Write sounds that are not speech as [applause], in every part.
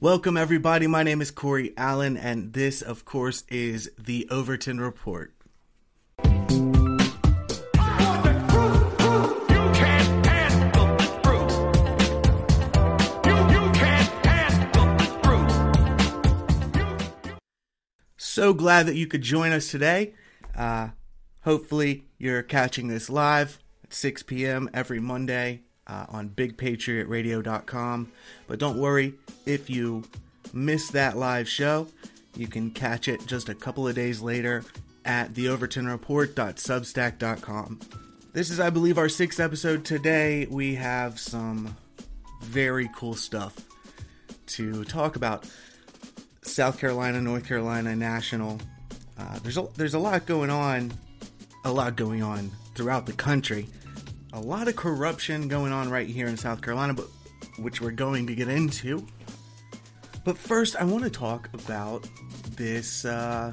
Welcome, everybody. My name is Corey Allen, and this, of course, is the Overton Report. So glad that you could join us today. Uh, hopefully, you're catching this live at 6 p.m. every Monday uh, on BigPatriotRadio.com. But don't worry, if you miss that live show, you can catch it just a couple of days later at theovertonreport.substack.com. This is, I believe, our sixth episode today. We have some very cool stuff to talk about. South Carolina, North Carolina National. Uh, there's a there's a lot going on, a lot going on throughout the country. A lot of corruption going on right here in South Carolina, but which we're going to get into. But first, I want to talk about this, uh,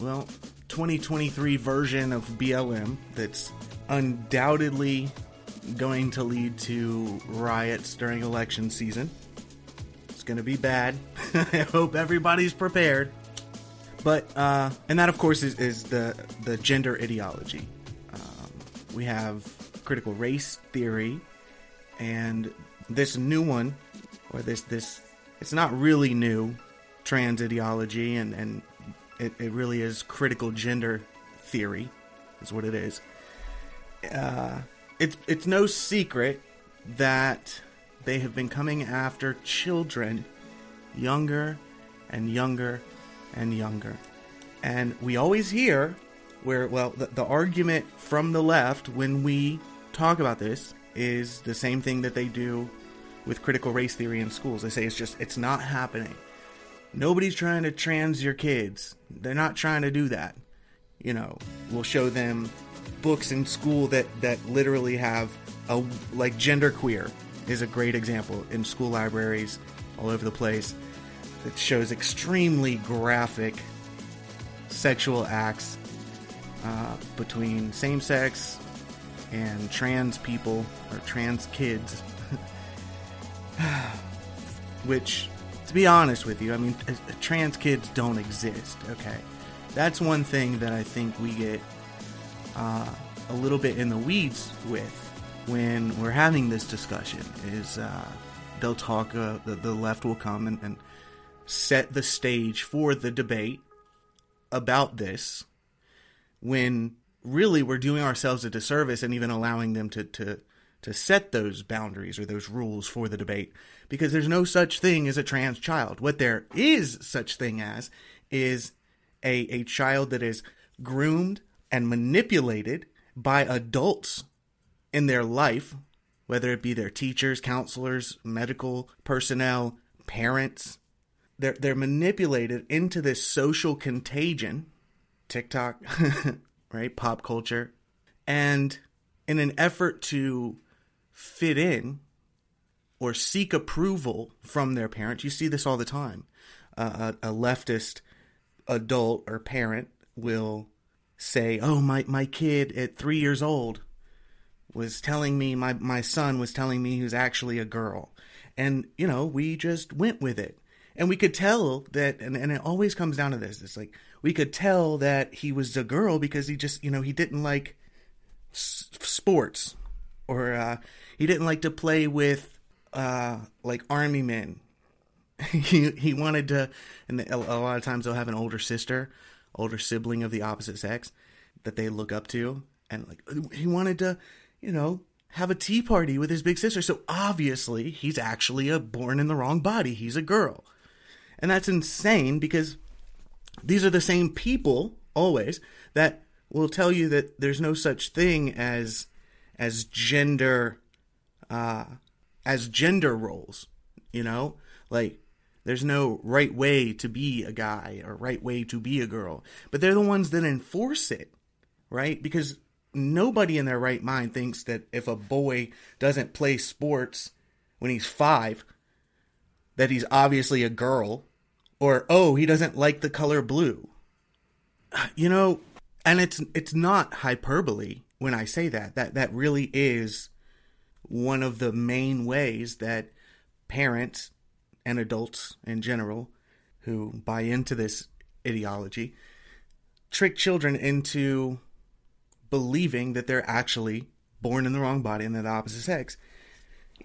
well, 2023 version of BLM that's undoubtedly going to lead to riots during election season. It's going to be bad. [laughs] I hope everybody's prepared. But uh, and that of course is, is the the gender ideology. Um, we have critical race theory, and this new one, or this this it's not really new, trans ideology, and and it, it really is critical gender theory, is what it is. Uh, it's it's no secret that they have been coming after children younger and younger and younger. And we always hear where, well, the, the, argument from the left when we talk about this is the same thing that they do with critical race theory in schools. They say it's just, it's not happening. Nobody's trying to trans your kids. They're not trying to do that. You know, we'll show them books in school that, that literally have a, like genderqueer is a great example in school libraries all over the place that shows extremely graphic sexual acts uh, between same sex and trans people or trans kids. [sighs] Which, to be honest with you, I mean, trans kids don't exist, okay? That's one thing that I think we get uh, a little bit in the weeds with when we're having this discussion is uh, they'll talk uh, the, the left will come and, and set the stage for the debate about this when really we're doing ourselves a disservice and even allowing them to, to to set those boundaries or those rules for the debate because there's no such thing as a trans child. What there is such thing as is a, a child that is groomed and manipulated by adults in their life, whether it be their teachers, counselors, medical personnel, parents. They're, they're manipulated into this social contagion, TikTok, [laughs] right? Pop culture. And in an effort to fit in or seek approval from their parents, you see this all the time. Uh, a, a leftist adult or parent will say, "Oh, my my kid at 3 years old was telling me my my son was telling me he was actually a girl and you know we just went with it and we could tell that and, and it always comes down to this it's like we could tell that he was a girl because he just you know he didn't like s- sports or uh, he didn't like to play with uh, like army men [laughs] he he wanted to and a lot of times they'll have an older sister older sibling of the opposite sex that they look up to and like he wanted to you know, have a tea party with his big sister. So obviously, he's actually a born in the wrong body. He's a girl. And that's insane because these are the same people always that will tell you that there's no such thing as as gender uh as gender roles, you know? Like there's no right way to be a guy or right way to be a girl. But they're the ones that enforce it, right? Because nobody in their right mind thinks that if a boy doesn't play sports when he's five, that he's obviously a girl, or oh, he doesn't like the color blue. You know, and it's it's not hyperbole when I say that. That that really is one of the main ways that parents and adults in general who buy into this ideology trick children into believing that they're actually born in the wrong body and they're the opposite sex.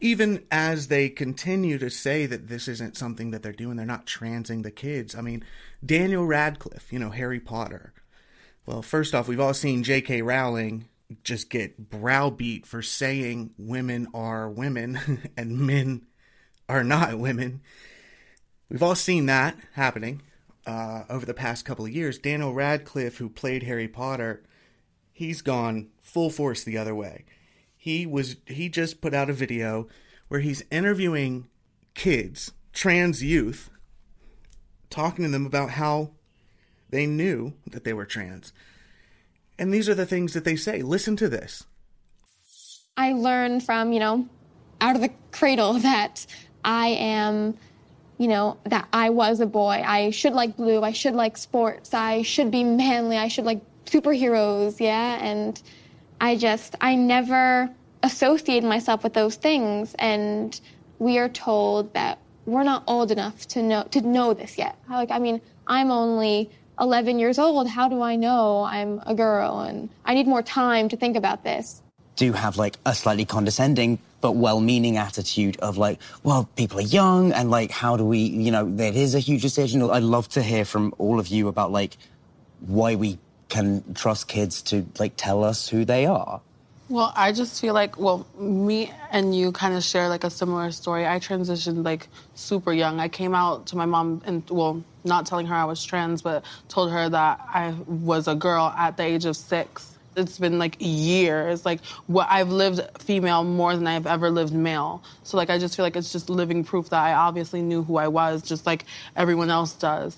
Even as they continue to say that this isn't something that they're doing, they're not transing the kids. I mean, Daniel Radcliffe, you know, Harry Potter. Well, first off, we've all seen J.K. Rowling just get browbeat for saying women are women [laughs] and men are not women. We've all seen that happening uh, over the past couple of years. Daniel Radcliffe, who played Harry Potter, he's gone full force the other way. He was he just put out a video where he's interviewing kids, trans youth, talking to them about how they knew that they were trans. And these are the things that they say. Listen to this. I learned from, you know, out of the cradle [laughs] that I am, you know, that I was a boy. I should like blue. I should like sports. I should be manly. I should like superheroes. Yeah. And I just, I never associated myself with those things. And we are told that we're not old enough to know, to know this yet. Like, I mean, I'm only 11 years old. How do I know I'm a girl? And I need more time to think about this. Do have like a slightly condescending but well-meaning attitude of like, well, people are young and like, how do we, you know, it is a huge decision. I'd love to hear from all of you about like why we can trust kids to like tell us who they are. Well, I just feel like, well, me and you kind of share like a similar story. I transitioned like super young. I came out to my mom and, well, not telling her I was trans, but told her that I was a girl at the age of six. It's been like years. Like what I've lived female more than I've ever lived male. So like I just feel like it's just living proof that I obviously knew who I was, just like everyone else does.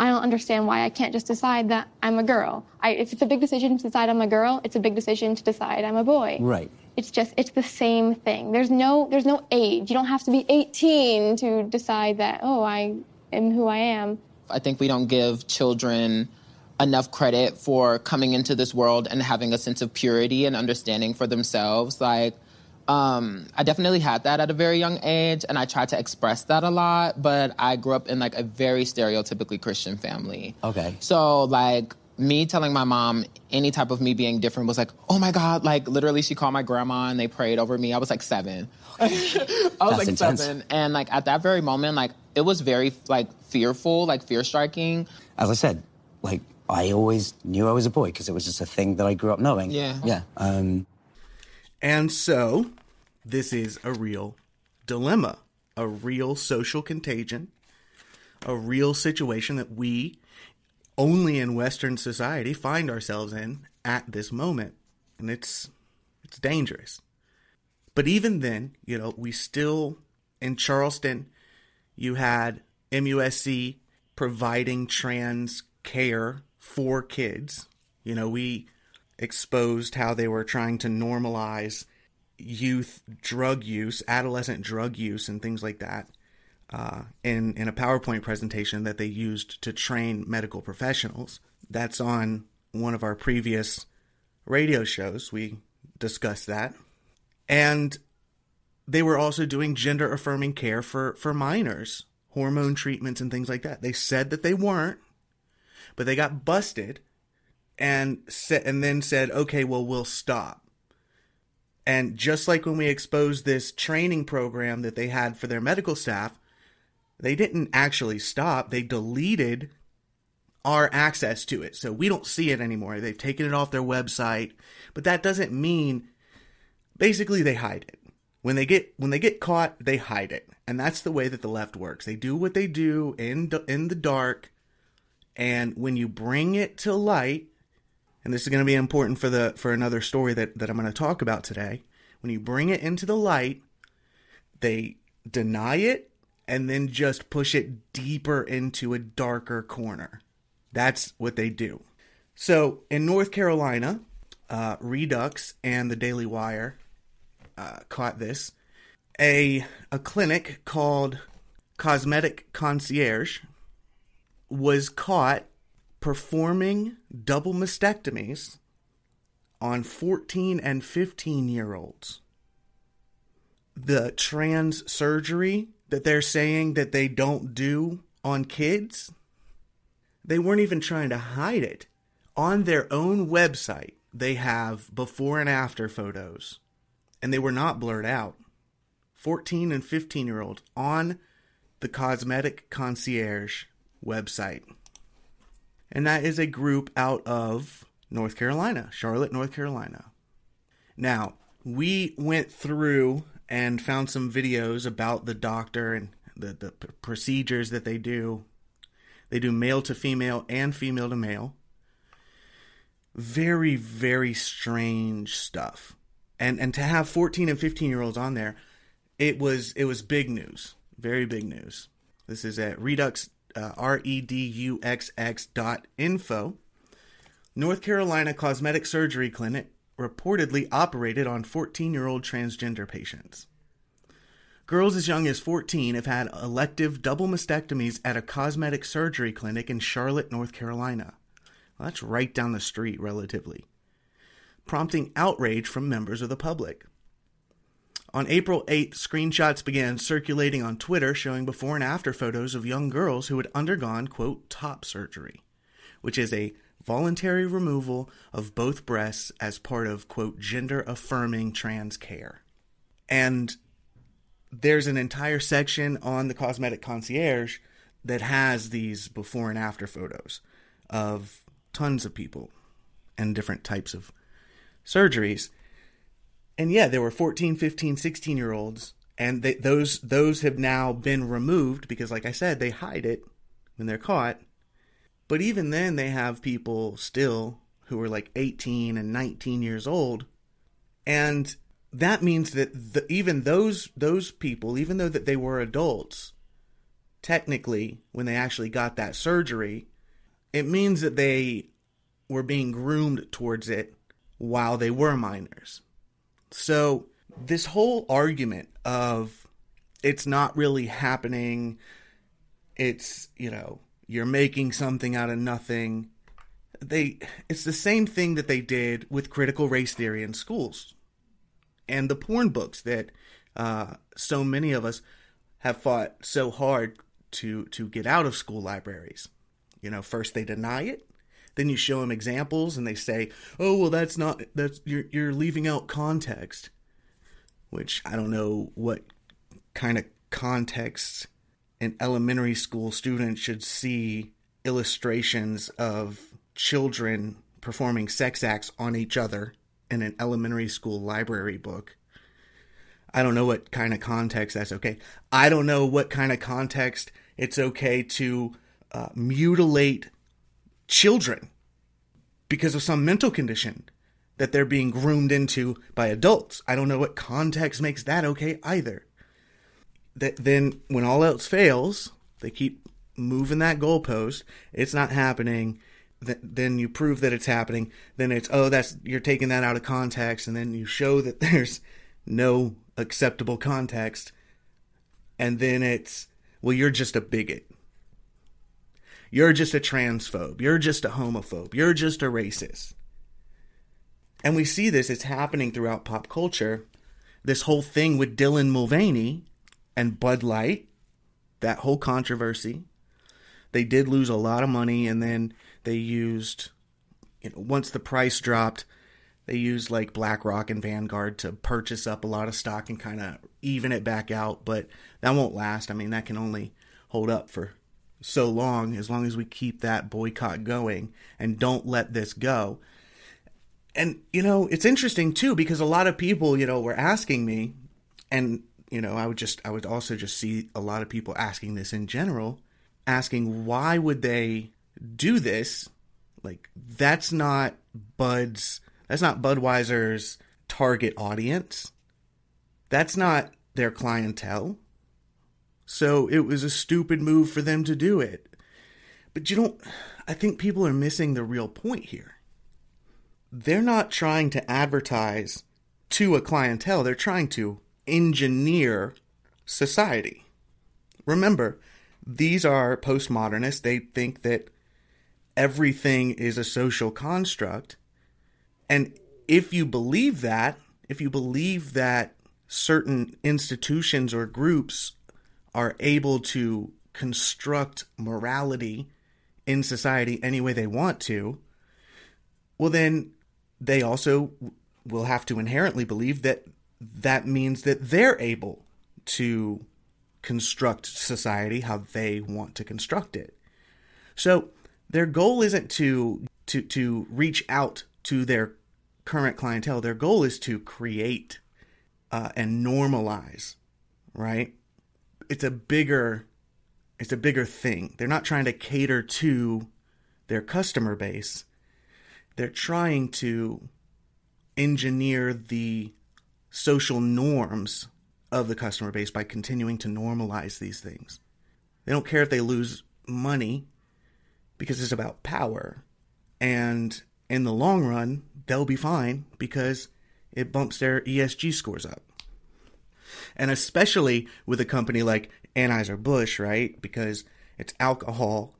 I don't understand why I can't just decide that I'm a girl. I, if it's a big decision to decide I'm a girl, it's a big decision to decide I'm a boy. Right. It's just it's the same thing. There's no there's no age. You don't have to be 18 to decide that oh I am who I am. I think we don't give children enough credit for coming into this world and having a sense of purity and understanding for themselves. Like um, I definitely had that at a very young age, and I tried to express that a lot. But I grew up in like a very stereotypically Christian family. Okay. So like me telling my mom any type of me being different was like, oh my god, like literally she called my grandma and they prayed over me. I was like seven. [laughs] I was That's like intense. seven, and like at that very moment, like it was very like fearful, like fear striking. As I said, like I always knew I was a boy because it was just a thing that I grew up knowing. Yeah. Yeah. Um, And so, this is a real dilemma, a real social contagion, a real situation that we, only in Western society, find ourselves in at this moment. And it's it's dangerous. But even then, you know, we still in Charleston, you had MUSC providing trans care for kids. You know, we exposed how they were trying to normalize youth drug use, adolescent drug use, and things like that uh, in in a PowerPoint presentation that they used to train medical professionals. That's on one of our previous radio shows. We discussed that, and they were also doing gender affirming care for for minors, hormone treatments and things like that. They said that they weren't, but they got busted and said and then said, "Okay, well, we'll stop." And just like when we exposed this training program that they had for their medical staff, they didn't actually stop. They deleted our access to it. So we don't see it anymore. They've taken it off their website, but that doesn't mean basically they hide it. When they get when they get caught, they hide it. And that's the way that the left works. They do what they do in in the dark, and when you bring it to light, and this is going to be important for the for another story that that I'm going to talk about today. When you bring it into the light, they deny it and then just push it deeper into a darker corner. That's what they do. So in North Carolina, uh, Reduxx and the Daily Wire uh, caught this. A a clinic called Cosmetic Concierge was caught performing double mastectomies on 14 and 15 year olds. The trans surgery that they're saying that they don't do on kids, they weren't even trying to hide it. On their own website, they have before and after photos, and they were not blurred out. 14 and 15 year olds on the Cosmetic Concierge website. And that is a group out of North Carolina, Charlotte, North Carolina. Now, we went through and found some videos about the doctor and the, the procedures that they do. They do male to female and female to male. Very, very strange stuff. And and to have 14 and 15 year olds on there, it was it was big news. Very big news. This is at Reduxx uh, R E D U X X dot info. North Carolina Cosmetic Surgery Clinic reportedly operated on 14 year old transgender patients. Girls as young as 14 have had elective double mastectomies at a cosmetic surgery clinic in Charlotte, North Carolina. Well, that's right down the street, relatively, prompting outrage from members of the public. On April 8th, screenshots began circulating on Twitter showing before and after photos of young girls who had undergone, quote, top surgery, which is a voluntary removal of both breasts as part of, quote, gender affirming trans care. And there's an entire section on the cosmetic concierge that has these before and after photos of tons of people and different types of surgeries. And yeah, there were 14, 15, 16 year olds and they, those those have now been removed because like I said, they hide it when they're caught. But even then they have people still who are like 18 and 19 years old and that means that the, even those those people, even though that they were adults, technically, when they actually got that surgery, it means that they were being groomed towards it while they were minors. So this whole argument of it's not really happening, it's you know you're making something out of nothing. They it's the same thing that they did with critical race theory in schools and the porn books that uh, so many of us have fought so hard to to get out of school libraries. You know, first they deny it, then you show them examples, and they say, "Oh, well, that's not that's you're you're leaving out context," which I don't know what kind of context an elementary school student should see illustrations of children performing sex acts on each other in an elementary school library book. I don't know what kind of context that's okay. I don't know what kind of context it's okay to uh, mutilate children because of some mental condition that they're being groomed into by adults. I don't know what context makes that okay either. That then, when all else fails, they keep moving that goalpost. It's not happening th- then you prove that it's happening. Then it's oh that's you're taking that out of context, and then you show that [laughs] there's no acceptable context, and then it's well you're just a bigot. You're just a transphobe. You're just a homophobe. You're just a racist. And we see this, it's happening throughout pop culture. This whole thing with Dylan Mulvaney and Bud Light, that whole controversy. They did lose a lot of money, and then they used, you know, once the price dropped, they used like BlackRock and Vanguard to purchase up a lot of stock and kind of even it back out. But that won't last. I mean, that can only hold up for so long as long as we keep that boycott going and don't let this go. And, you know, it's interesting too because a lot of people, you know, were asking me, and, you know, I would just, I would also just see a lot of people asking this in general, asking why would they do this, like that's not Bud's that's not Budweiser's target audience. That's not their clientele. So it was a stupid move for them to do it. But you don't I think people are missing the real point here. They're not trying to advertise to a clientele, they're trying to engineer society. Remember, these are postmodernists. They think that everything is a social construct. And if you believe that, if you believe that certain institutions or groups are able to construct morality in society any way they want to, well, then they also will have to inherently believe that that means that they're able to construct society how they want to construct it. So their goal isn't to to to reach out to their current clientele. Their goal is to create uh, and normalize, right? It's a bigger it's a bigger thing. They're not trying to cater to their customer base. They're trying to engineer the social norms of the customer base by continuing to normalize these things. They don't care if they lose money because it's about power. And in the long run, they'll be fine because it bumps their ESG scores up. And especially with a company like Anheuser-Busch, right? Because it's alcohol,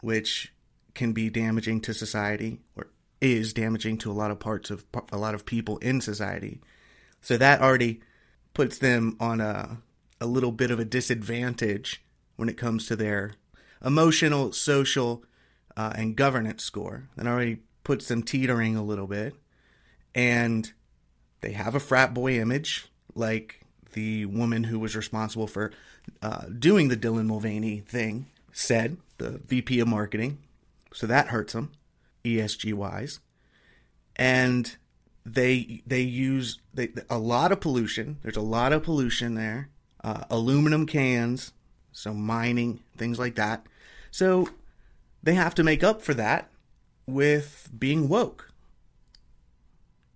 which can be damaging to society or is damaging to a lot of parts of a lot of people in society. So that already puts them on a a little bit of a disadvantage when it comes to their emotional, social, uh, and governance score. That already puts them teetering a little bit, and they have a frat boy image, like the woman who was responsible for uh, doing the Dylan Mulvaney thing said, the VP of marketing. So that hurts them, ESG wise, and they they use they, a lot of pollution. There's a lot of pollution there. Uh, aluminum cans, so mining things like that. So they have to make up for that with being woke.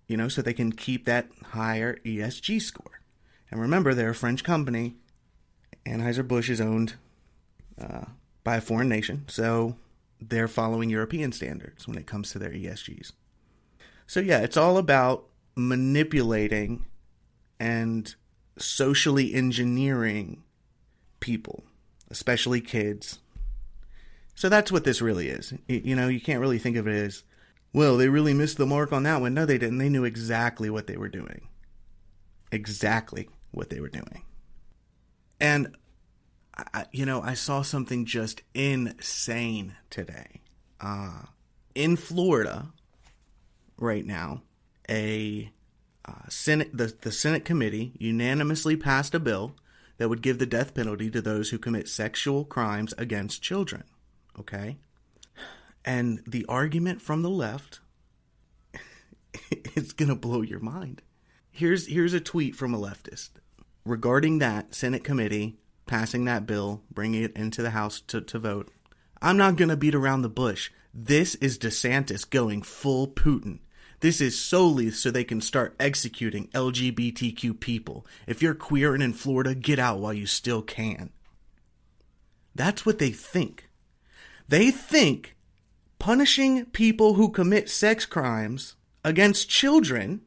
You know, so they can keep that higher ESG score. And remember, they're a French company. Anheuser-Busch is owned uh, by a foreign nation, so they're following European standards when it comes to their ESGs. So, yeah, it's all about manipulating and socially engineering people, especially kids. So that's what this really is. You know, you can't really think of it as, well, they really missed the mark on that one. No, they didn't. They knew exactly what they were doing. Exactly what they were doing. And, I, you know, I saw something just insane today. Uh, in Florida, right now, a uh, Senate the, the Senate committee unanimously passed a bill that would give the death penalty to those who commit sexual crimes against children. Okay? And the argument from the left it's going to blow your mind. Here's here's a tweet from a leftist regarding that Senate committee passing that bill, bringing it into the House to, to vote. I'm not going to beat around the bush. This is DeSantis going full Putin. This is solely so they can start executing LGBTQ people. If you're queer and in Florida, get out while you still can. That's what they think. They think punishing people who commit sex crimes against children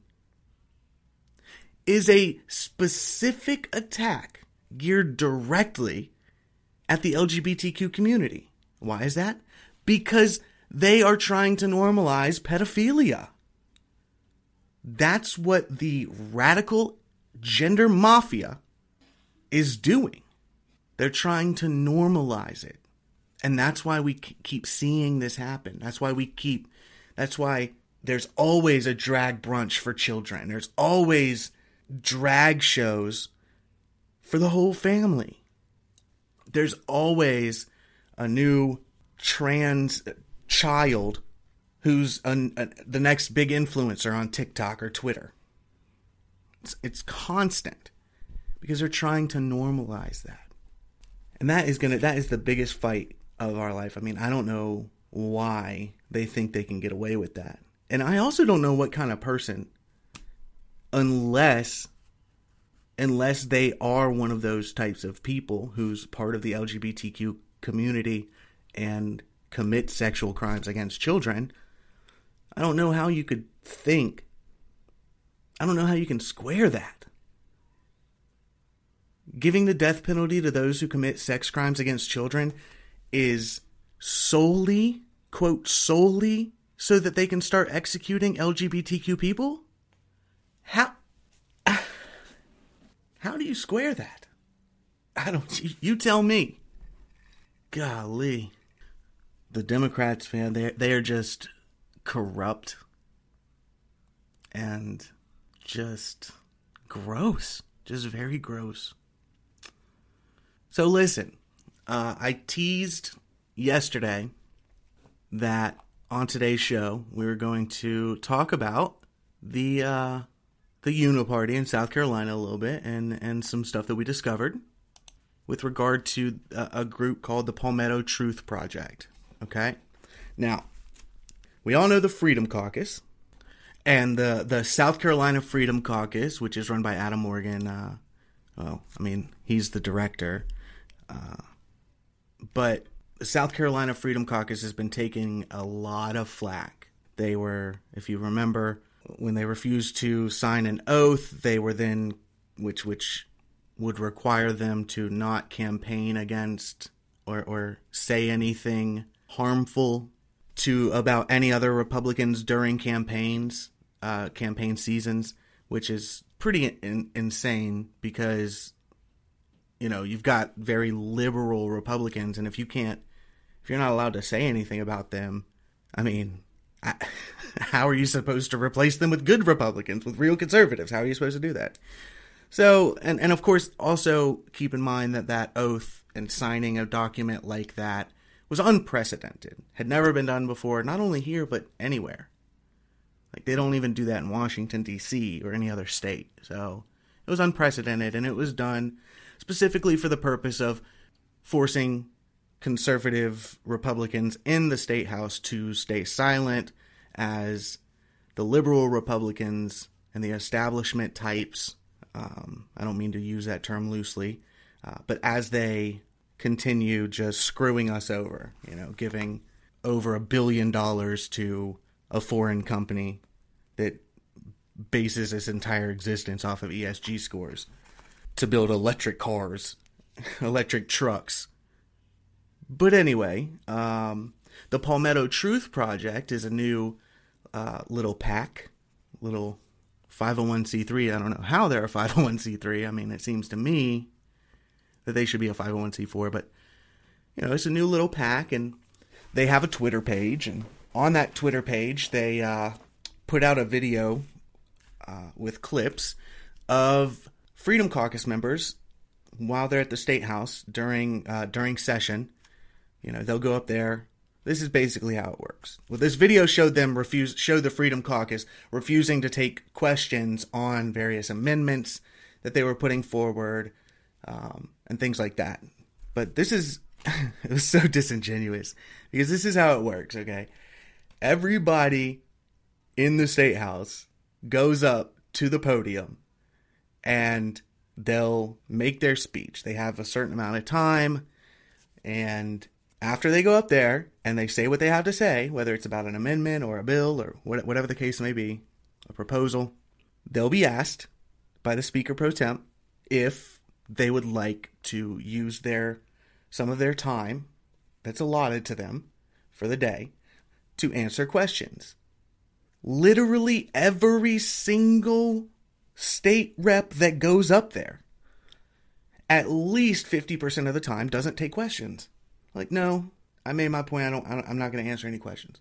is a specific attack geared directly at the LGBTQ community. Why is that? Because they are trying to normalize pedophilia. That's what the radical gender mafia is doing. They're trying to normalize it. And that's why we keep seeing this happen. That's why we keep, that's why there's always a drag brunch for children. There's always drag shows for the whole family. There's always a new trans child who's a, a, the next big influencer on TikTok or Twitter. It's, it's constant because they're trying to normalize that. And that is going to that is the biggest fight of our life. I mean, I don't know why they think they can get away with that. And I also don't know what kind of person unless unless they are one of those types of people who's part of the LGBTQ community and commit sexual crimes against children, I don't know how you could think. I don't know how you can square that. Giving the death penalty to those who commit sex crimes against children is solely, quote, solely so that they can start executing LGBTQ people? How [sighs] how do you square that? I don't. You, tell me. Golly, the Democrats, man, they they are just corrupt and just gross, just very gross. So listen, uh, I teased yesterday that on today's show we were going to talk about the uh, the Uniparty in South Carolina a little bit and and some stuff that we discovered with regard to a, a group called the Palmetto Truth Project. Okay, now we all know the Freedom Caucus and the the South Carolina Freedom Caucus, which is run by Adam Morgan. Uh, well, I mean he's the director, uh, but the South Carolina Freedom Caucus has been taking a lot of flack. They were, if you remember, when they refused to sign an oath, they were then, which which would require them to not campaign against or or say anything harmful to about any other Republicans during campaigns, uh, campaign seasons, which is pretty in, insane because you know you've got very liberal Republicans, and if you can't, if you're not allowed to say anything about them, I mean, [laughs] how are you supposed to replace them with good Republicans, with real conservatives? How are you supposed to do that? So, and and of course, also keep in mind that that oath and signing a document like that was unprecedented. Had never been done before, not only here but anywhere. Like they don't even do that in Washington D.C. or any other state. So it was unprecedented, and it was done specifically for the purpose of forcing conservative Republicans in the state house to stay silent as the liberal Republicans and the establishment types. Um, I don't mean to use that term loosely, uh, but as they continue just screwing us over, you know, giving over a billion dollars to a foreign company that bases its entire existence off of ESG scores to build electric cars, [laughs] electric trucks. But anyway, um, the Palmetto Truth Project is a new uh, little PAC, little 501c3. I don't know how they're a 501c3. I mean, it seems to me that they should be a 501c4, but you know, it's a new little PAC, and they have a Twitter page, and on that Twitter page, they uh, put out a video uh, with clips of Freedom Caucus members while they're at the state house during uh, during session. You know, they'll go up there. This is basically how it works. Well, this video showed them refuse showed the Freedom Caucus refusing to take questions on various amendments that they were putting forward um, and things like that. But this is [laughs] it was so disingenuous because this is how it works. Okay, everybody in the state house goes up to the podium and they'll make their speech. They have a certain amount of time and after they go up there and they say what they have to say, whether it's about an amendment or a bill or whatever the case may be, a proposal, they'll be asked by the speaker pro temp if they would like to use their some of their time that's allotted to them for the day to answer questions. Literally every single state rep that goes up there, at least 50% of the time, doesn't take questions. Like, no, I made my point. I don't, I am not going to answer any questions.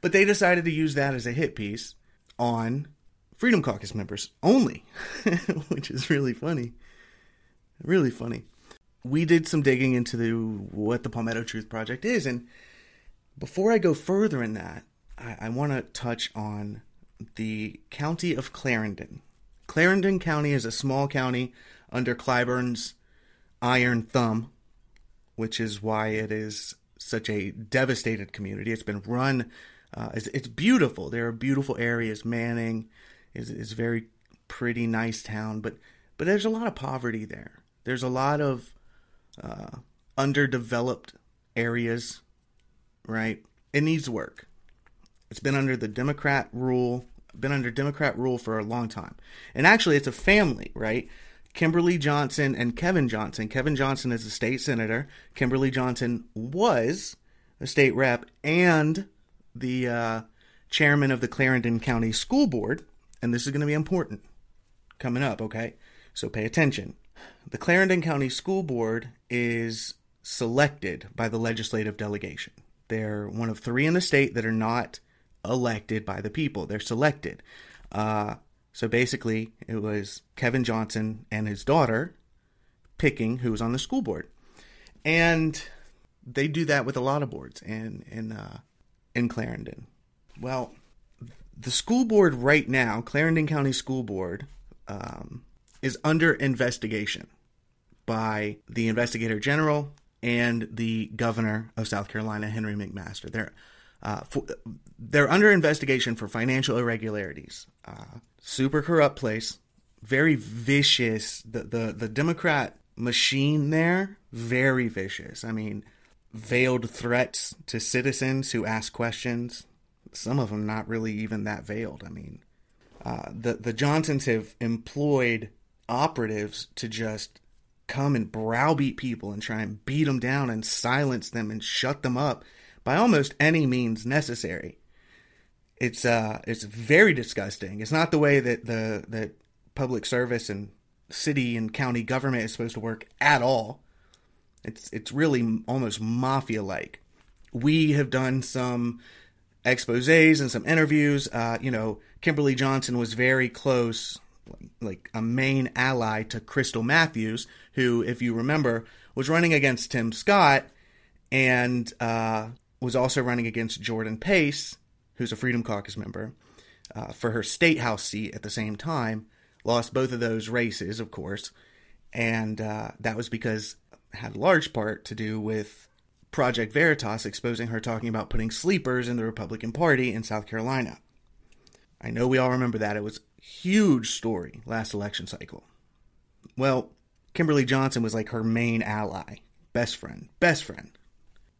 But they decided to use that as a hit piece on Freedom Caucus members only, [laughs] which is really funny. Really funny. We did some digging into the, what the Palmetto Truth Project is, and before I go further in that, I, I want to touch on the county of Clarendon. Clarendon County is a small county under Clyburn's iron thumb, which is why it is such a devastated community. It's been run, uh, it's, it's, beautiful. There are beautiful areas. Manning is is very pretty, nice town, but but there's a lot of poverty there. There's a lot of uh, underdeveloped areas, right? It needs work. It's been under the Democrat rule, been under Democrat rule for a long time. And actually, it's a family, right? Kimberly Johnson and Kevin Johnson. Kevin Johnson is a state senator. Kimberly Johnson was a state rep and the uh, chairman of the Clarendon County School Board. And this is going to be important coming up, okay? So pay attention. the Clarendon County School Board is selected by the legislative delegation. They're one of three in the state that are not elected by the people. They're selected. Uh, so basically, it was Kevin Johnson and his daughter picking who was on the school board, and they do that with a lot of boards in in uh, in Clarendon. Well, the school board right now, Clarendon County School Board, um, is under investigation by the investigator general and the governor of South Carolina, Henry McMaster. They're uh, for, they're under investigation for financial irregularities. Uh, super corrupt place, very vicious. The, the the Democrat machine there, very vicious. I mean, veiled threats to citizens who ask questions. Some of them not really even that veiled. I mean, uh, the the Johnsons have employed operatives to just come and browbeat people and try and beat them down and silence them and shut them up by almost any means necessary. It's uh it's very disgusting. It's not the way that the that public service and city and county government is supposed to work at all. It's it's really almost mafia like. We have done some exposés and some interviews. Uh, you know, Kimberly Johnson was very close, like a main ally to Krystle Matthews, who, if you remember, was running against Tim Scott and uh, was also running against Jordan Pace, who's a Freedom Caucus member, uh, for her state house seat at the same time. Lost both of those races, of course, and uh, that was because had a large part to do with Project Veritas exposing her talking about putting sleepers in the Republican Party in South Carolina. I know we all remember that. It was huge story last election cycle. Well, Kimberly Johnson was like her main ally, best friend, best friend.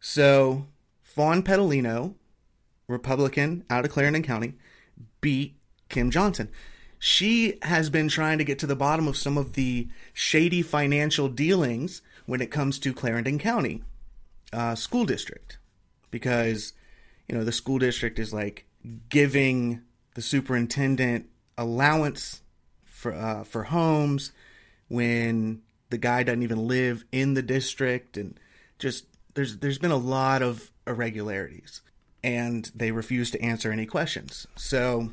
So, Fawn Pedalino, Republican out of Clarendon County, beat Kim Johnson. She has been trying to get to the bottom of some of the shady financial dealings when it comes to Clarendon County uh, School District. Because, you know, the school district is like giving the superintendent allowance for, uh, for homes when the guy doesn't even live in the district. And just there's there's been a lot of irregularities and they refuse to answer any questions. So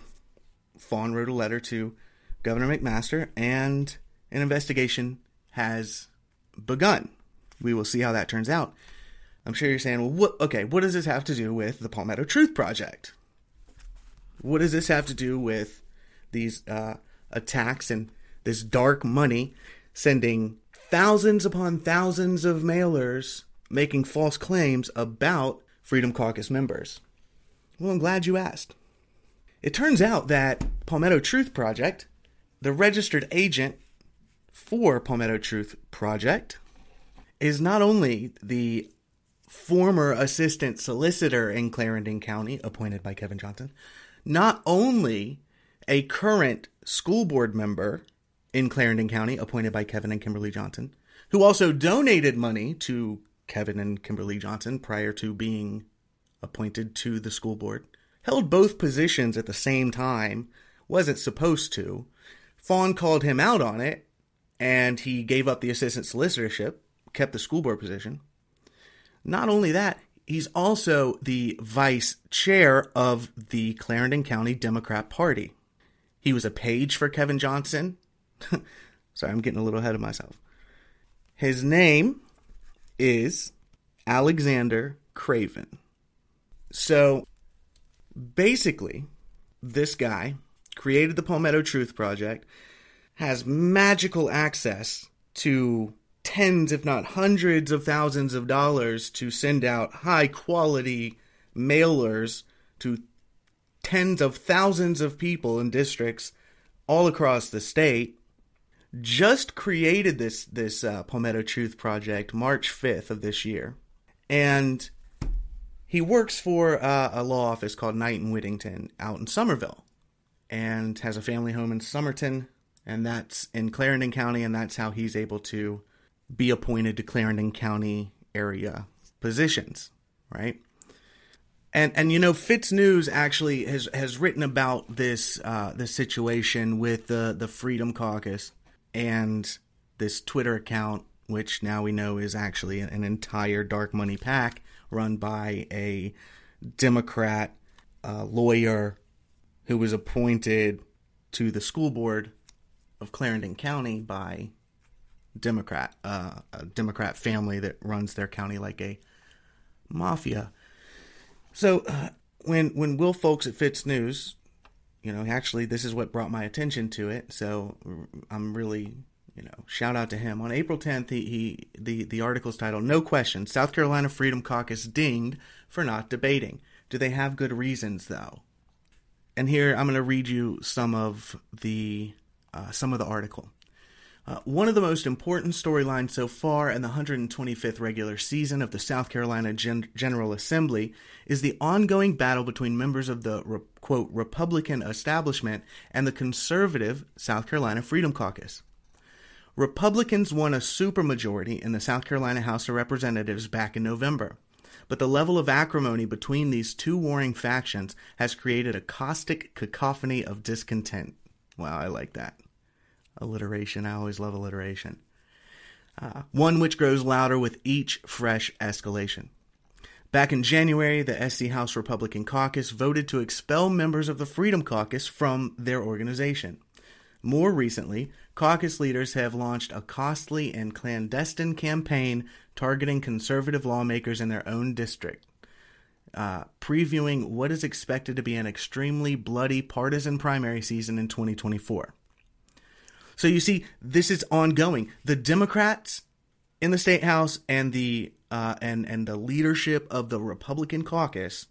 Fawn wrote a letter to Governor McMaster, and an investigation has begun. We will see how that turns out. I'm sure you're saying, well, what, okay, what does this have to do with the Palmetto Truth Project? What does this have to do with these uh, attacks and this dark money sending thousands upon thousands of mailers making false claims about Freedom Caucus members? Well, I'm glad you asked. It turns out that Palmetto Truth Project, the registered agent for Palmetto Truth Project, is not only the former assistant solicitor in Clarendon County appointed by Kevin Johnson, not only a current school board member in Clarendon County appointed by Kevin and Kimberly Johnson, who also donated money to Kevin and Kimberly Johnson prior to being appointed to the school board, held both positions at the same time, wasn't supposed to. Fawn called him out on it, and he gave up the assistant solicitorship, kept the school board position. Not only that, he's also the vice chair of the Clarendon County Democrat Party. He was a page for Kevin Johnson. [laughs] Sorry, I'm getting a little ahead of myself. His name is Alexander Craven. So basically, this guy created the Palmetto Truth Project, has magical access to tens, if not hundreds of thousands of dollars to send out high quality mailers to tens of thousands of people in districts all across the state. Just created this this uh, Palmetto Truth Project March fifth of this year, and he works for uh, a law office called Knight and Whittington out in Summerville and has a family home in Summerton, and that's in Clarendon County, and that's how he's able to be appointed to Clarendon County area positions, right? And and you know, Fits News actually has has written about this uh, this situation with the the Freedom Caucus and this Twitter account, which now we know is actually an entire dark money PAC run by a Democrat uh, lawyer who was appointed to the school board of Clarendon County by Democrat, uh, a Democrat family that runs their county like a mafia. So uh, when when Will Folks at Fits News, you know, actually this is what brought my attention to it. So I'm really, you know, shout out to him. On April 10th, he, he the the article's titled "No Question: South Carolina Freedom Caucus dinged for not debating." Do they have good reasons though? And here I'm going to read you some of the uh, some of the article. Uh, one of the most important storylines so far in the 125th regular season of the South Carolina Gen- General Assembly is the ongoing battle between members of the re- quote Republican establishment and the conservative South Carolina Freedom Caucus. Republicans won a supermajority in the South Carolina House of Representatives back in November, but the level of acrimony between these two warring factions has created a caustic cacophony of discontent. Wow, I like that alliteration. I always love alliteration. Uh, one which grows louder with each fresh escalation. Back in January, the SC House Republican Caucus voted to expel members of the Freedom Caucus from their organization. More recently, caucus leaders have launched a costly and clandestine campaign targeting conservative lawmakers in their own district, uh, previewing what is expected to be an extremely bloody partisan primary season in 2024. So you see, this is ongoing. The Democrats in the state house and the uh, and and the leadership of the Republican caucus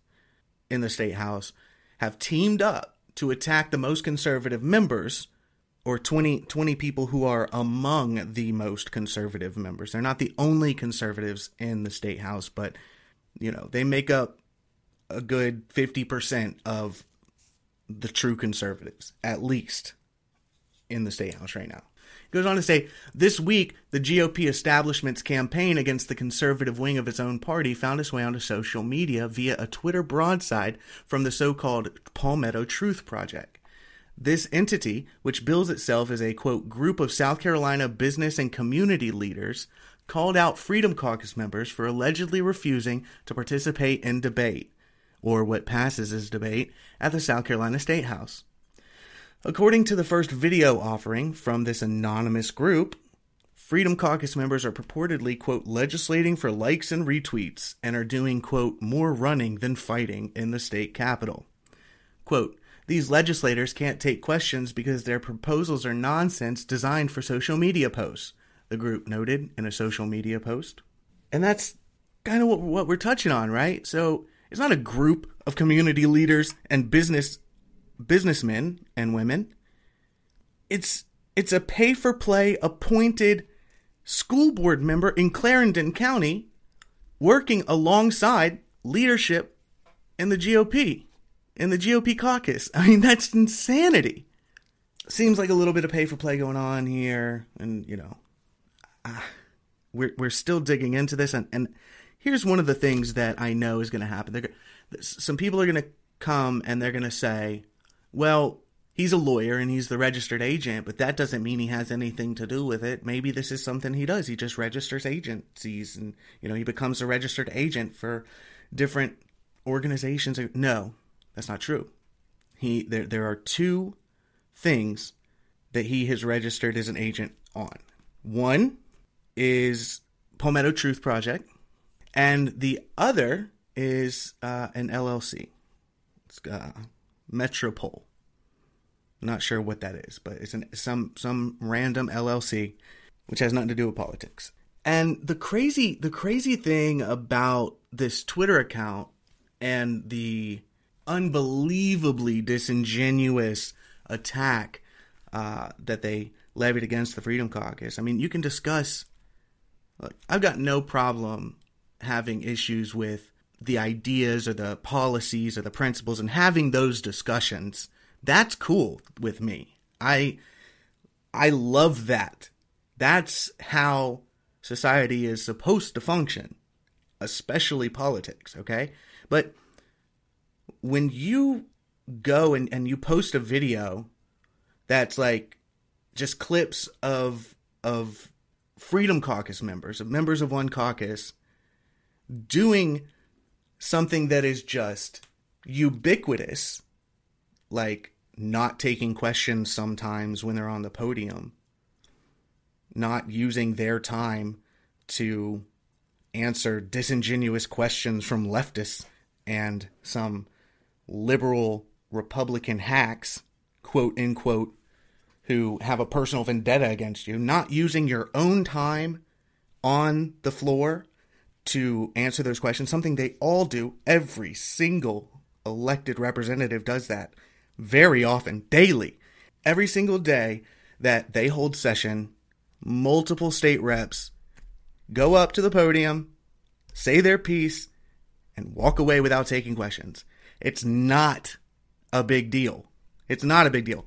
in the state house have teamed up to attack the most conservative members or 20, 20 people who are among the most conservative members. They're not the only conservatives in the state house, but you know, they make up a good 50% of the true conservatives, at least in the state house right now. It goes on to say this week, the GOP establishment's campaign against the conservative wing of its own party found its way onto social media via a Twitter broadside from the so called Palmetto Truth Project. This entity, which bills itself as a quote group of South Carolina business and community leaders, called out Freedom Caucus members for allegedly refusing to participate in debate, or what passes as debate, at the South Carolina State House. According to the first video offering from this anonymous group, Freedom Caucus members are purportedly, quote, legislating for likes and retweets and are doing, quote, more running than fighting in the state capitol. Quote, these legislators can't take questions because their proposals are nonsense designed for social media posts, the group noted in a social media post. And that's kind of what, what we're touching on, right? So it's not a group of community leaders and business businessmen and women. It's it's a pay for play appointed school board member in Clarendon County working alongside leadership in the GOP, in the GOP caucus. I mean, that's insanity. Seems like a little bit of pay for play going on here, and you know, uh, we're we're still digging into this. And, and here's one of the things that I know is going to happen. They're, some people are going to come and they're going to say, well, he's a lawyer and he's the registered agent, but that doesn't mean he has anything to do with it. Maybe this is something he does. He just registers agencies and, you know, he becomes a registered agent for different organizations. No, that's not true. He there there are two things that he has registered as an agent on. One is Palmetto Truth Project, and the other is uh, an LLC. It's uh, Metropole. Not sure what that is, but it's an, some some random LLC, which has nothing to do with politics. And the crazy the crazy thing about this Twitter account and the unbelievably disingenuous attack uh, that they levied against the Freedom Caucus. I mean, you can discuss. Look, I've got no problem having issues with the ideas or the policies or the principles and having those discussions that's cool with me. I i love that. That's how society is supposed to function especially politics okay? But when you go and, and you post a video that's like just clips of of Freedom Caucus members, of members of one caucus, doing something that is just ubiquitous, like not taking questions sometimes when they're on the podium, not using their time to answer disingenuous questions from leftists and some liberal Republican hacks, quote unquote, who have a personal vendetta against you, not using your own time on the floor to answer those questions, something they all do. Every single elected representative does that very often, daily. Every single day that they hold session, multiple state reps go up to the podium, say their piece, and walk away without taking questions. It's not a big deal. It's not a big deal.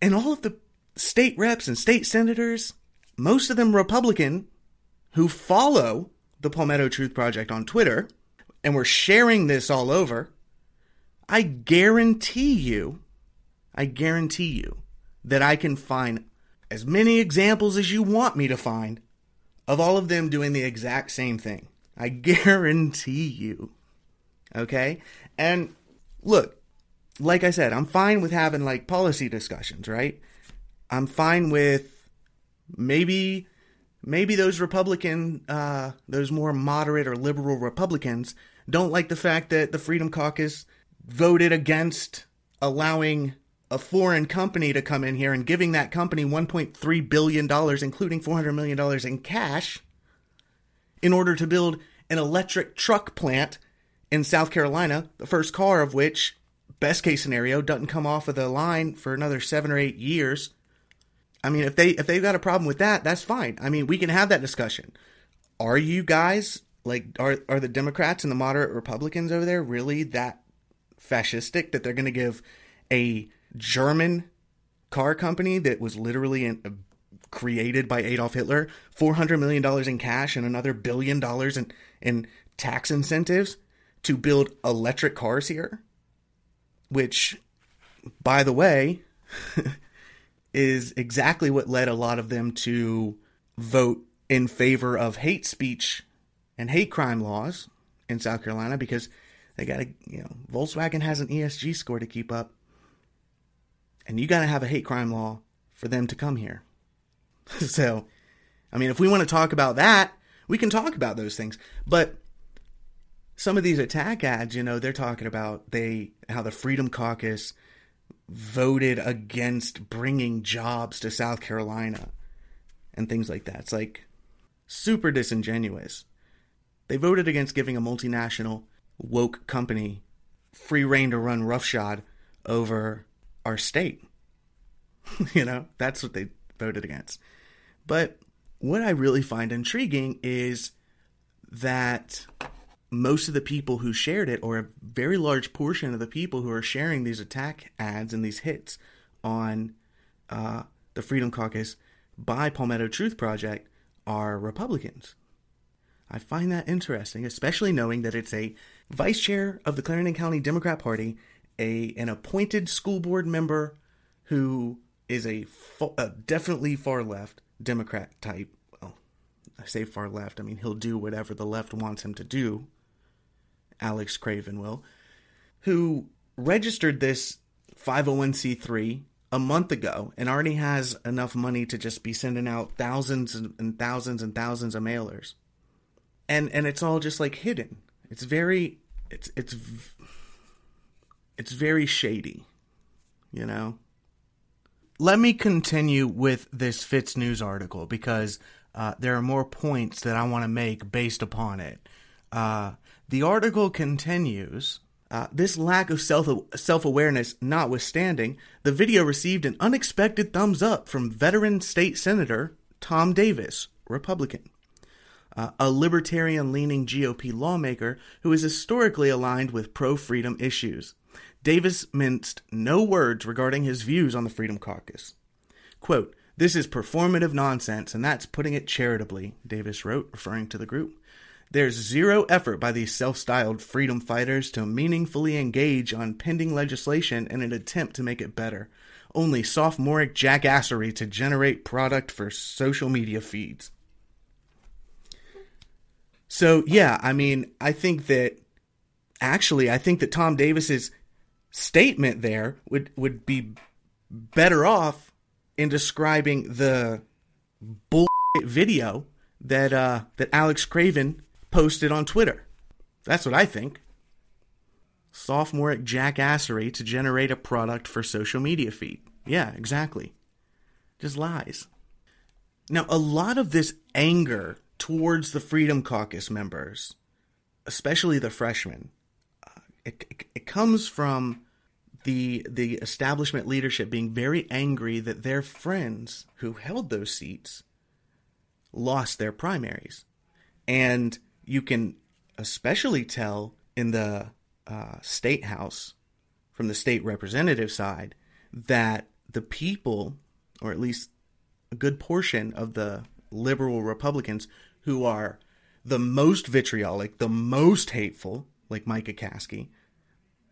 And all of the state reps and state senators, most of them Republican, who follow the Palmetto Truth Project on Twitter, and we're sharing this all over, I guarantee you, I guarantee you that I can find as many examples as you want me to find of all of them doing the exact same thing. I [laughs] guarantee you. Okay? And look, like I said, I'm fine with having like policy discussions, right? I'm fine with maybe maybe those Republican, uh, those more moderate or liberal Republicans don't like the fact that the Freedom Caucus voted against allowing a foreign company to come in here and giving that company 1.3 billion dollars including 400 million dollars in cash in order to build an electric truck plant in South Carolina, the first car of which best case scenario doesn't come off of the line for another 7 or 8 years. I mean, if they if they've got a problem with that, that's fine. I mean, we can have that discussion. Are you guys like are are the Democrats and the moderate Republicans over there really that fascistic that they're going to give a German car company that was literally in, uh, created by Adolf Hitler, four hundred million dollars in cash and another billion dollars in in tax incentives to build electric cars here, which, by the way, [laughs] is exactly what led a lot of them to vote in favor of hate speech and hate crime laws in South Carolina because they got to, you know, Volkswagen has an ESG score to keep up. And you got to have a hate crime law for them to come here. [laughs] so, I mean, if we want to talk about that, we can talk about those things. But some of these attack ads, you know, they're talking about they how the Freedom Caucus voted against bringing jobs to South Carolina and things like that. It's like super disingenuous. They voted against giving a multinational woke company free reign to run roughshod over our state. [laughs] you know, that's what they voted against. But what I really find intriguing is that most of the people who shared it, or a very large portion of the people who are sharing these attack ads and these hits on uh, the Freedom Caucus by Palmetto Truth Project, are Republicans. I find that interesting, especially knowing that it's a vice chair of the Clarendon County Democrat Party, a an appointed school board member who is a, a definitely far left Democrat type. Well, I say far left. I mean he'll do whatever the left wants him to do Alex Craven will, who registered this 501c3 a month ago and already has enough money to just be sending out thousands and thousands and thousands of mailers. And and it's all just like hidden. It's very it's it's it's very shady, you know. Let me continue with this Fits News article because uh, there are more points that I want to make based upon it. Uh, the article continues. Uh, this lack of self self awareness notwithstanding, the video received an unexpected thumbs up from veteran state senator Tom Davis, Republican, uh, a libertarian leaning GOP lawmaker who is historically aligned with pro freedom issues. Davis minced no words regarding his views on the Freedom Caucus. Quote, This is performative nonsense, and that's putting it charitably, Davis wrote, referring to the group. There's zero effort by these self styled freedom fighters to meaningfully engage on pending legislation in an attempt to make it better. only sophomoric jackassery to generate product for social media feeds. So, yeah, I mean, I think that actually, I think that Tom Davis's statement there would, would be better off in describing the bull video that uh, that Alex Craven posted on Twitter. That's what I think. Sophomoric jackassery to generate a product for social media feed. Yeah, exactly. Just lies. Now, a lot of this anger towards the Freedom Caucus members, especially the freshmen, uh, it, it, it comes from the the establishment leadership being very angry that their friends who held those seats lost their primaries. And you can especially tell in the uh, state house from the state representative side that the people, or at least a good portion of the liberal Republicans who are the most vitriolic, the most hateful, like Micah Caskey,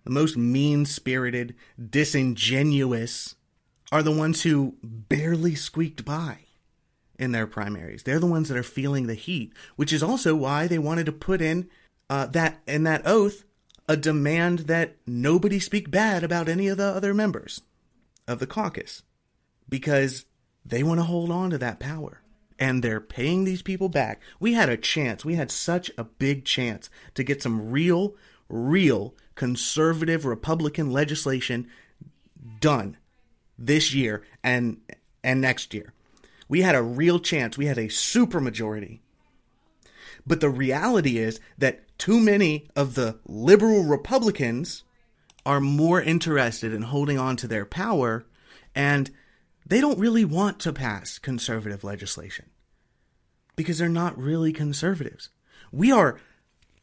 the most mean spirited, disingenuous, are the ones who barely squeaked by in their primaries. They're the ones that are feeling the heat, which is also why they wanted to put in uh, that in that oath a demand that nobody speak bad about any of the other members of the caucus because they want to hold on to that power and they're paying these people back. We had a chance. We had such a big chance to get some real, real conservative Republican legislation done this year and and next year. We had a real chance. We had a super majority. But the reality is that too many of the liberal Republicans are more interested in holding on to their power and they don't really want to pass conservative legislation because they're not really conservatives. We are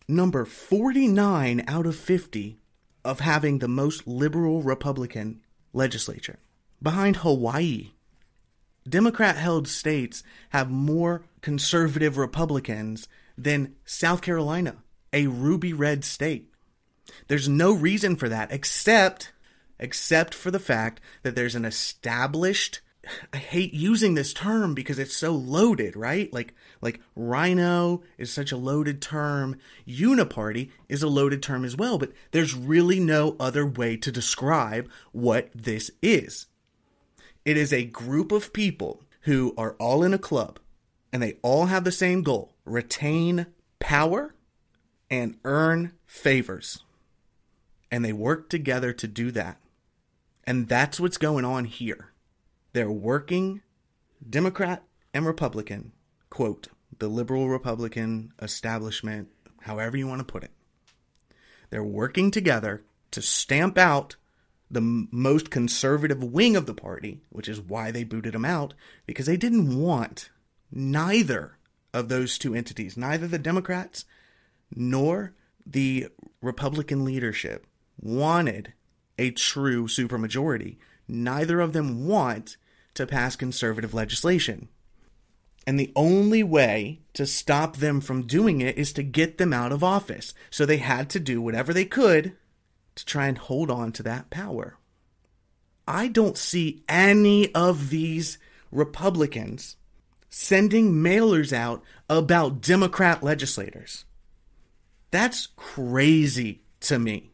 number 49 out of 50 of having the most liberal Republican legislature, behind Hawaii, Democrat held states have more conservative Republicans than South Carolina, a ruby red state. There's no reason for that except except for the fact that there's an established I hate using this term because it's so loaded, right? Like like RINO is such a loaded term. Uniparty is a loaded term as well, but there's really no other way to describe what this is. It is a group of people who are all in a club and they all have the same goal retain power and earn favors. And they work together to do that. And that's what's going on here. They're working, Democrat and Republican, quote, the liberal Republican establishment, however you want to put it. They're working together to stamp out the most conservative wing of the party, which is why they booted him out, because they didn't want neither of those two entities, neither the Democrats nor the Republican leadership, wanted a true supermajority. Neither of them want to pass conservative legislation. And the only way to stop them from doing it is to get them out of office. So they had to do whatever they could to try and hold on to that power. I don't see any of these Republicans sending mailers out about Democrat legislators. That's crazy to me.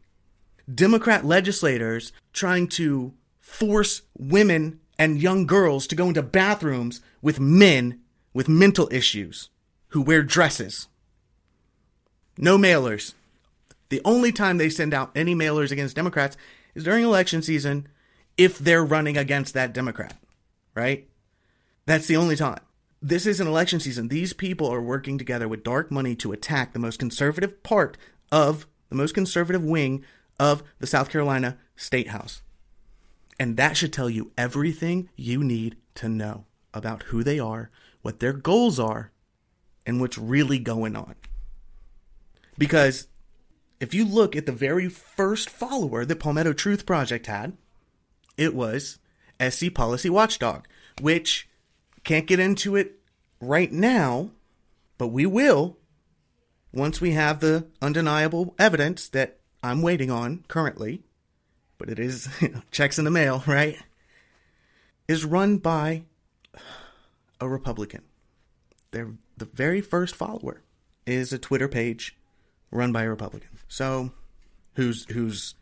Democrat legislators trying to force women and young girls to go into bathrooms with men with mental issues who wear dresses. No mailers. The only time they send out any mailers against Democrats is during election season if they're running against that Democrat, right? That's the only time. This is an election season. These people are working together with dark money to attack the most conservative part of the most conservative wing of the South Carolina State House. And that should tell you everything you need to know about who they are, what their goals are, and what's really going on. Because if you look at the very first follower that Palmetto Truth Project had, it was SC Policy Watchdog, which can't get into it right now, but we will once we have the undeniable evidence that I'm waiting on currently. But it is [laughs] checks in the mail, right? is run by a Republican. Their the very first follower is a Twitter page run by a Republican. So, who's who's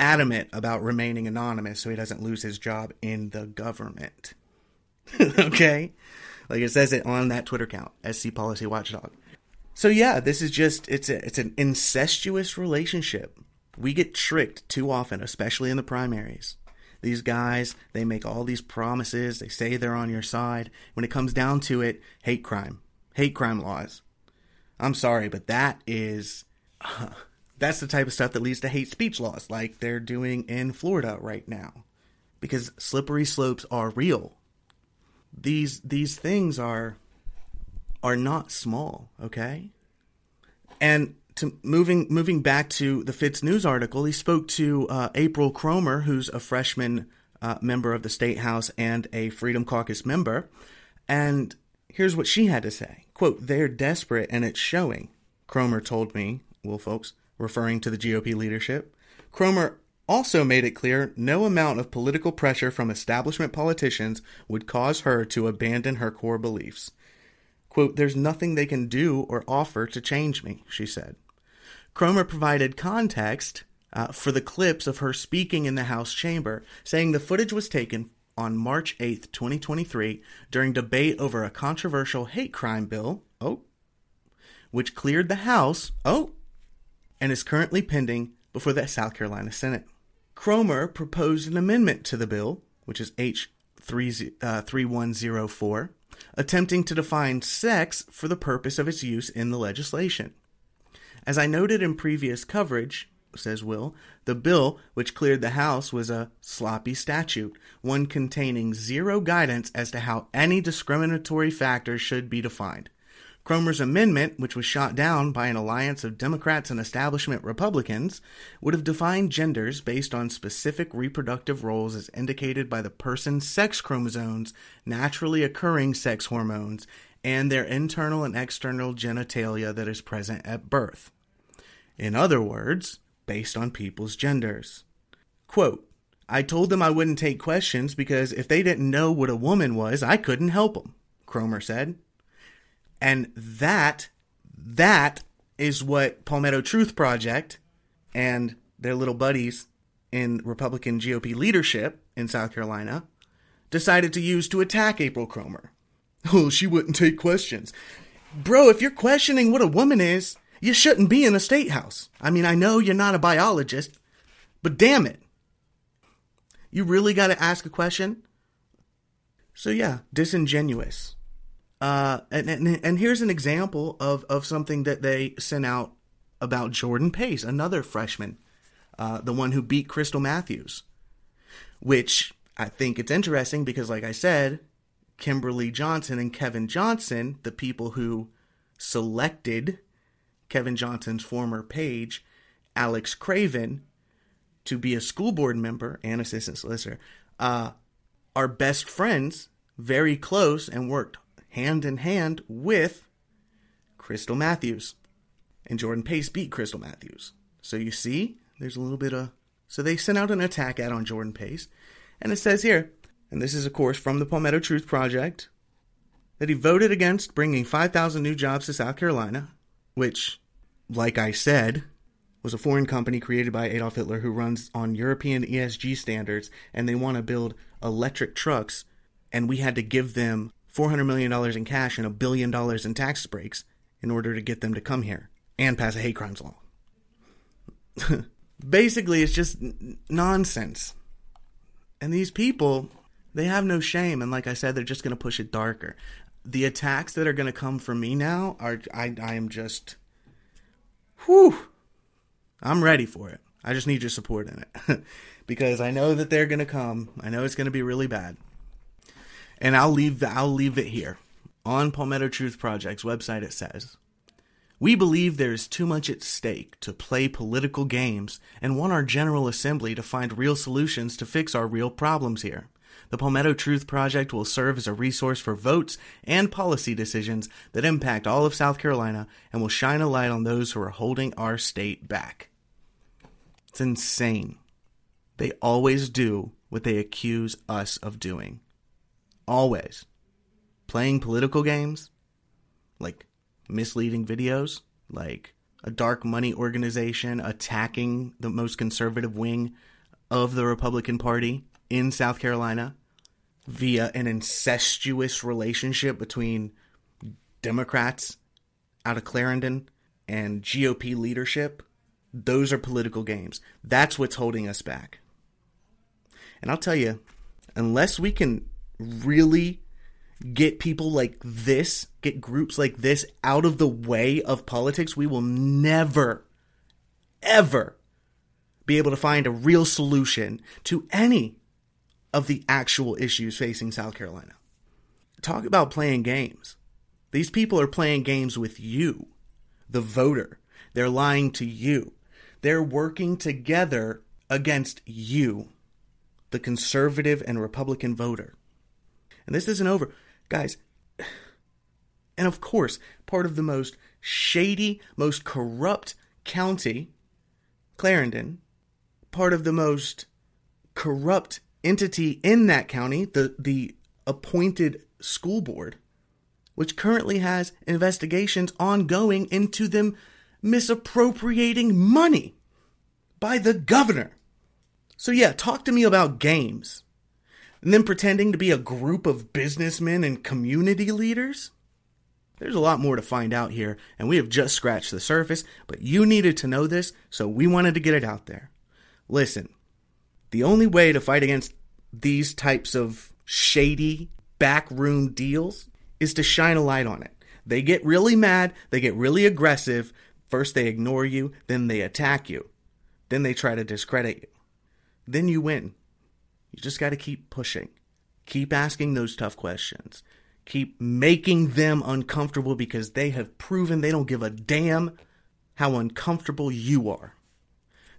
adamant about remaining anonymous so he doesn't lose his job in the government. [laughs] okay? Like it says it on that Twitter account, SC Policy Watchdog. So yeah, this is just it's a, it's an incestuous relationship. We get tricked too often, especially in the primaries. These guys, they make all these promises, they say they're on your side. When it comes down to it, hate crime, hate crime laws. I'm sorry, but that is that's the type of stuff that leads to hate speech laws like they're doing in Florida right now. Because slippery slopes are real. These these things are are not small, okay? And to moving moving back to the Fits News article, he spoke to uh, April Cromer, who's a freshman uh, member of the state house and a Freedom Caucus member, and here's what she had to say: "Quote: They're desperate, and it's showing." Cromer told me, well, folks, referring to the GOP leadership. Cromer also made it clear no amount of political pressure from establishment politicians would cause her to abandon her core beliefs. Quote, There's nothing they can do or offer to change me, she said. Cromer provided context uh, for the clips of her speaking in the House chamber, saying the footage was taken on March 8, 2023, during debate over a controversial hate crime bill, oh, which cleared the House, oh, and is currently pending before the South Carolina Senate. Cromer proposed an amendment to the bill, which is H 3104, uh, attempting to define sex for the purpose of its use in the legislation. As I noted in previous coverage, says Will, the bill which cleared the House was a sloppy statute, one containing zero guidance as to how any discriminatory factor should be defined. Cromer's amendment, which was shot down by an alliance of Democrats and establishment Republicans, would have defined genders based on specific reproductive roles as indicated by the person's sex chromosomes, naturally occurring sex hormones, and their internal and external genitalia that is present at birth. In other words, based on people's genders. Quote, I told them I wouldn't take questions because if they didn't know what a woman was, I couldn't help them, Kromer said. And that that is what Palmetto Truth Project and their little buddies in Republican GOP leadership in South Carolina decided to use to attack April Cromer. [laughs] Oh, she wouldn't take questions. Bro, if you're questioning what a woman is, you shouldn't be in a state house. I mean, I know you're not a biologist, but damn it. You really got to ask a question? So, yeah, disingenuous. Uh, and, and, and here's an example of, of something that they sent out about Jordan Pace, another freshman, uh, the one who beat Krystle Matthews, which I think it's interesting because, like I said, Kimberly Johnson and Kevin Johnson, the people who selected Kevin Johnson's former page, Alex Craven, to be a school board member and assistant solicitor, uh, are best friends, very close, and worked hand in hand with Krystle Matthews. And Jordan Pace beat Krystle Matthews. So you see, there's a little bit of. So they sent out an attack ad on Jordan Pace. And it says here, and this is, of course, from the Palmetto Truth Project, that he voted against bringing 5,000 new jobs to South Carolina, which, like I said, was a foreign company created by Adolf Hitler who runs on European ESG standards, and they want to build electric trucks, and we had to give them $400 million in cash and a billion dollars in tax breaks in order to get them to come here and pass a hate crimes law. [laughs] Basically, it's just n- nonsense. And these people, they have no shame. And like I said, they're just going to push it darker. The attacks that are going to come from me now are, I, I am just, whew, I'm ready for it. I just need your support in it [laughs] because I know that they're going to come. I know it's going to be really bad and I'll leave the, I'll leave it here. On Palmetto Truth Project's website it says, "We believe there is too much at stake to play political games and want our General Assembly to find real solutions to fix our real problems here." The Palmetto Truth Project will serve as a resource for votes and policy decisions that impact all of South Carolina and will shine a light on those who are holding our state back. It's insane. They always do what they accuse us of doing always playing political games like misleading videos, like a dark money organization attacking the most conservative wing of the Republican Party in South Carolina via an incestuous relationship between Democrats out of Clarendon and GOP leadership. Those are political games. That's what's holding us back. And I'll tell you, unless we can really get people like this, get groups like this out of the way of politics, we will never, ever be able to find a real solution to any of the actual issues facing South Carolina. Talk about playing games. These people are playing games with you, the voter. They're lying to you. They're working together against you, the conservative and Republican voter. And this isn't over. Guys, [sighs] and of course, part of the most shady, most corrupt county, Clarendon, part of the most corrupt entity in that county, the, the appointed school board, which currently has investigations ongoing into them misappropriating money by the governor. So, yeah, talk to me about games and then pretending to be a group of businessmen and community leaders? There's a lot more to find out here, and we have just scratched the surface, but you needed to know this, so we wanted to get it out there. Listen, the only way to fight against these types of shady backroom deals is to shine a light on it. They get really mad, they get really aggressive. First, they ignore you, then they attack you, then they try to discredit you. Then you win. You just got to keep pushing. Keep asking those tough questions. Keep making them uncomfortable because they have proven they don't give a damn how uncomfortable you are.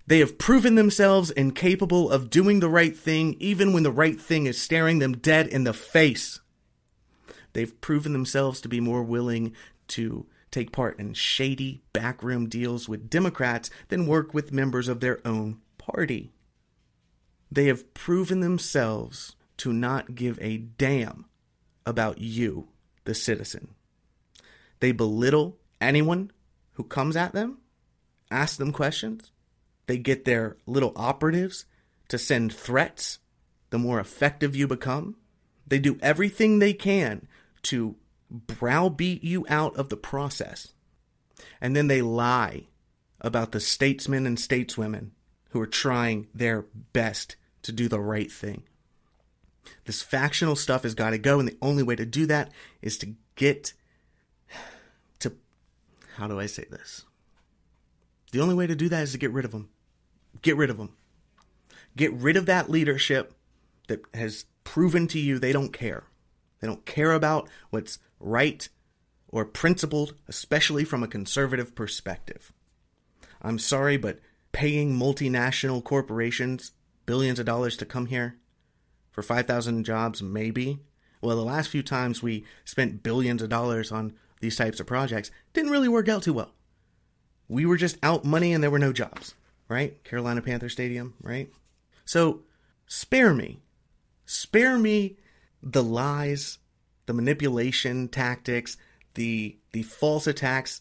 They have proven themselves incapable of doing the right thing even when the right thing is staring them dead in the face. They've proven themselves to be more willing to take part in shady backroom deals with Democrats than work with members of their own party. They have proven themselves to not give a damn about you, the citizen. They belittle anyone who comes at them, ask them questions. They get their little operatives to send threats the more effective you become. They do everything they can to browbeat you out of the process. And then they lie about the statesmen and stateswomen who are trying their best to do the right thing. This factional stuff has got to go, and the only way to do that is to get to. How do I say this? The only way to do that is to get rid of them. Get rid of them. Get rid of that leadership that has proven to you they don't care. They don't care about what's right or principled, especially from a conservative perspective. I'm sorry, but paying multinational corporations billions of dollars to come here for 5,000 jobs, maybe. Well, the last few times we spent billions of dollars on these types of projects didn't really work out too well. We were just out money and there were no jobs, right? Carolina Panther Stadium, right? So spare me. Spare me the lies, the manipulation tactics, the the false attacks.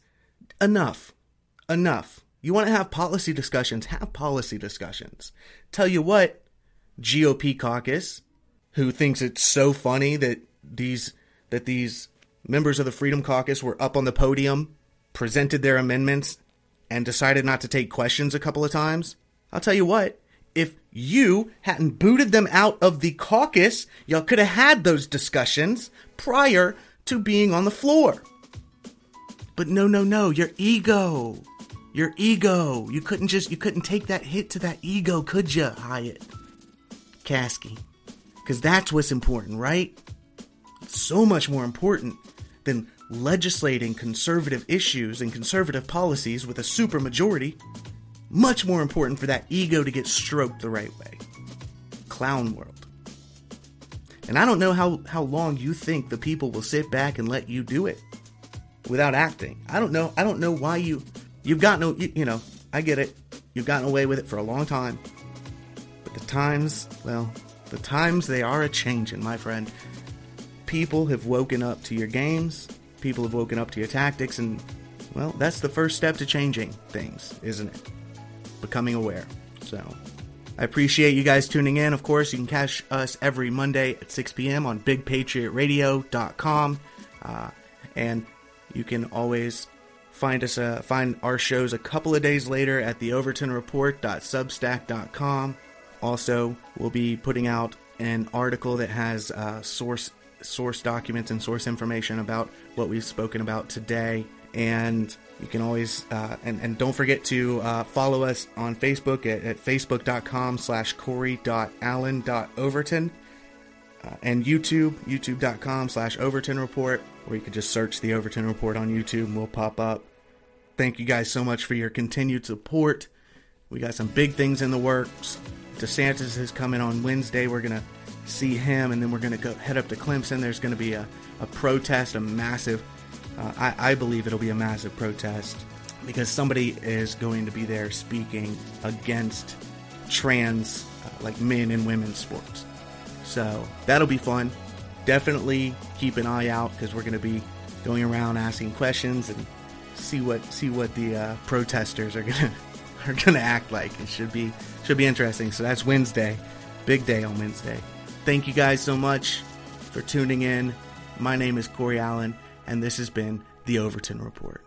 Enough. Enough. You want to have policy discussions? Have policy discussions. Tell you what, GOP caucus, who thinks it's so funny that these that these members of the Freedom Caucus were up on the podium, presented their amendments, and decided not to take questions a couple of times. I'll tell you what, if you hadn't booted them out of the caucus, y'all could have had those discussions prior to being on the floor. But no, no, no, your ego. Your ego. You couldn't just, you couldn't take that hit to that ego, could you, Hyatt? Caskey. Because that's what's important, right? So much more important than legislating conservative issues and conservative policies with a supermajority. Much more important for that ego to get stroked the right way. Clown world. And I don't know how, how long you think the people will sit back and let you do it without acting. I don't know. I don't know why you You've gotten, you, you know, I get it. You've gotten away with it for a long time. But the times, well, the times they are a changing, my friend. people have woken up to your games, people have woken up to your tactics, and, well, that's the first step to changing things, isn't it? Becoming aware. So, I appreciate you guys tuning in. Of course, you can catch us every Monday at 6 p.m. on BigPatriotRadio.com. Uh, and you can always find us uh, find our shows a couple of days later at the overtonreport.substack.com. Also, we'll be putting out an article that has uh, source source documents and source information about what we've spoken about today. And you can always uh, and, and don't forget to uh, follow us on Facebook at, at facebook.com slash corey.allen.overton uh, and YouTube, youtube.com slash Overton Report, or you could just search the Overton Report on YouTube and we'll pop up. Thank you guys so much for your continued support. We got some big things in the works. DeSantis is coming on Wednesday. We're going to see him, and then we're going to go head up to Clemson. There's going to be a, a protest, a massive, uh, I, I believe it'll be a massive protest because somebody is going to be there speaking against trans, uh, like men and women sports. So that'll be fun. Definitely keep an eye out because we're going to be going around asking questions and see what see what the uh, protesters are gonna [laughs] are gonna act like. It should be should be interesting. So that's Wednesday, big day on Wednesday. Thank you guys so much for tuning in. My name is Corey Allen, and this has been the Overton Report.